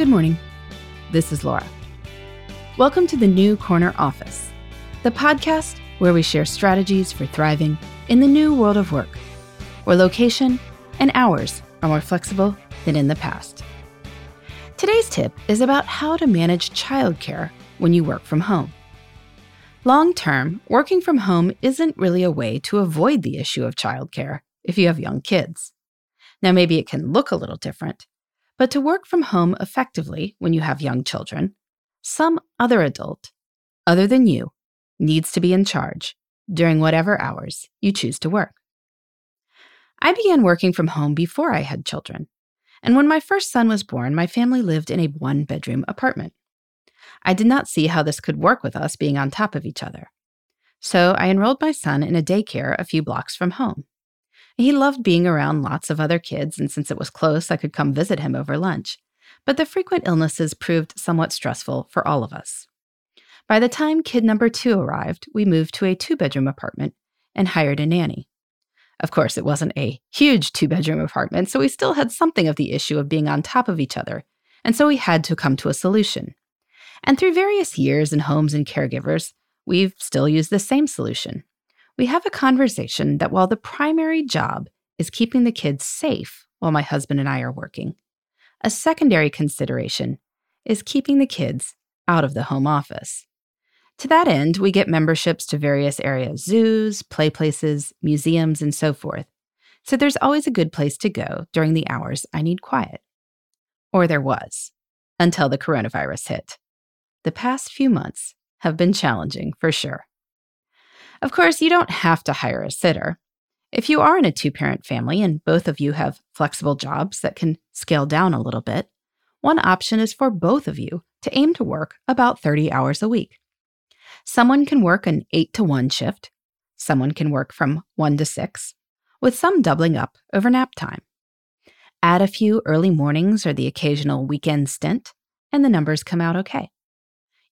Good morning. This is Laura. Welcome to the New Corner Office, the podcast where we share strategies for thriving in the new world of work, where location and hours are more flexible than in the past. Today's tip is about how to manage childcare when you work from home. Long term, working from home isn't really a way to avoid the issue of childcare if you have young kids. Now, maybe it can look a little different, but to work from home effectively when you have young children, some other adult, other than you, needs to be in charge during whatever hours you choose to work. I began working from home before I had children, and when my first son was born, my family lived in a one bedroom apartment. I did not see how this could work with us being on top of each other. So I enrolled my son in a daycare a few blocks from home. He loved being around lots of other kids, and since it was close, I could come visit him over lunch. But the frequent illnesses proved somewhat stressful for all of us. By the time kid number two arrived, we moved to a two bedroom apartment and hired a nanny. Of course, it wasn't a huge two bedroom apartment, so we still had something of the issue of being on top of each other, and so we had to come to a solution. And through various years and homes and caregivers, we've still used the same solution we have a conversation that while the primary job is keeping the kids safe while my husband and I are working, a secondary consideration is keeping the kids out of the home office. To that end, we get memberships to various areas zoos, play places, museums, and so forth. So there's always a good place to go during the hours I need quiet. Or there was, until the coronavirus hit. The past few months have been challenging for sure. Of course, you don't have to hire a sitter. If you are in a two parent family and both of you have flexible jobs that can scale down a little bit, one option is for both of you to aim to work about 30 hours a week. Someone can work an 8 to 1 shift, someone can work from 1 to 6, with some doubling up over nap time. Add a few early mornings or the occasional weekend stint, and the numbers come out okay.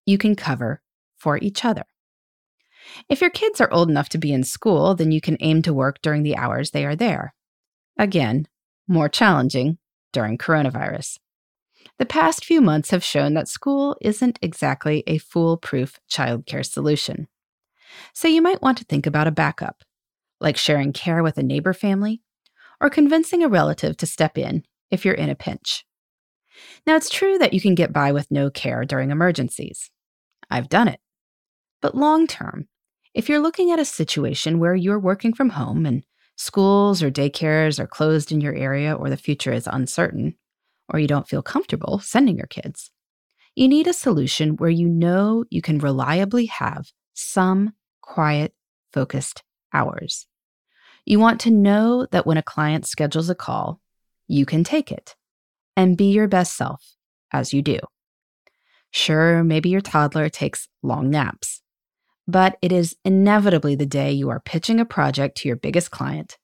You can cover for each other. If your kids are old enough to be in school, then you can aim to work during the hours they are there. Again, more challenging during coronavirus. The past few months have shown that school isn't exactly a foolproof childcare solution. So you might want to think about a backup, like sharing care with a neighbor family or convincing a relative to step in if you're in a pinch. Now, it's true that you can get by with no care during emergencies. I've done it. But long term, if you're looking at a situation where you're working from home and schools or daycares are closed in your area or the future is uncertain, or you don't feel comfortable sending your kids, you need a solution where you know you can reliably have some quiet, focused hours. You want to know that when a client schedules a call, you can take it and be your best self as you do. Sure, maybe your toddler takes long naps but it is inevitably the day you are pitching a project to your biggest client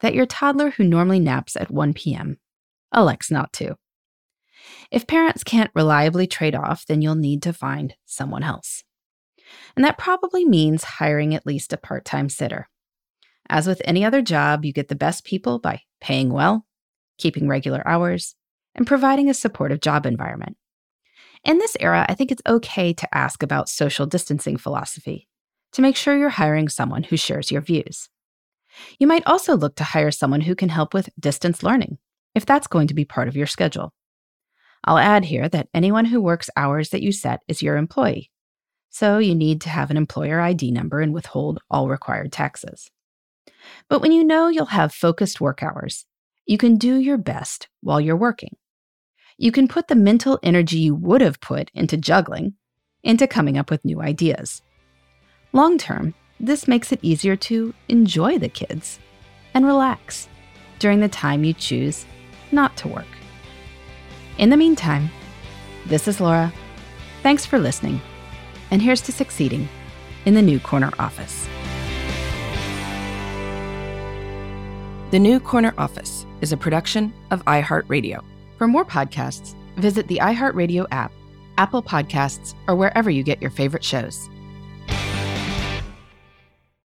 that your toddler who normally naps at 1 p.m. elects not to. If parents can't reliably trade off, then you'll need to find someone else. And that probably means hiring at least a part time sitter. As with any other job, you get the best people by paying well, keeping regular hours, and providing a supportive job environment. In this era, I think it's okay to ask about social distancing philosophy to make sure you're hiring someone who shares your views. You might also look to hire someone who can help with distance learning, if that's going to be part of your schedule. I'll add here that anyone who works hours that you set is your employee, so you need to have an employer ID number and withhold all required taxes. But when you know you'll have focused work hours, you can do your best while you're working. You can put the mental energy you would have put into juggling into coming up with new ideas. Long term, this makes it easier to enjoy the kids and relax during the time you choose not to work. In the meantime, this is Laura. Thanks for listening, and here's to succeeding in the New Corner Office. The New Corner Office is a production of iHeartRadio. For more podcasts, visit the iHeartRadio app, Apple Podcasts, or wherever you get your favorite shows.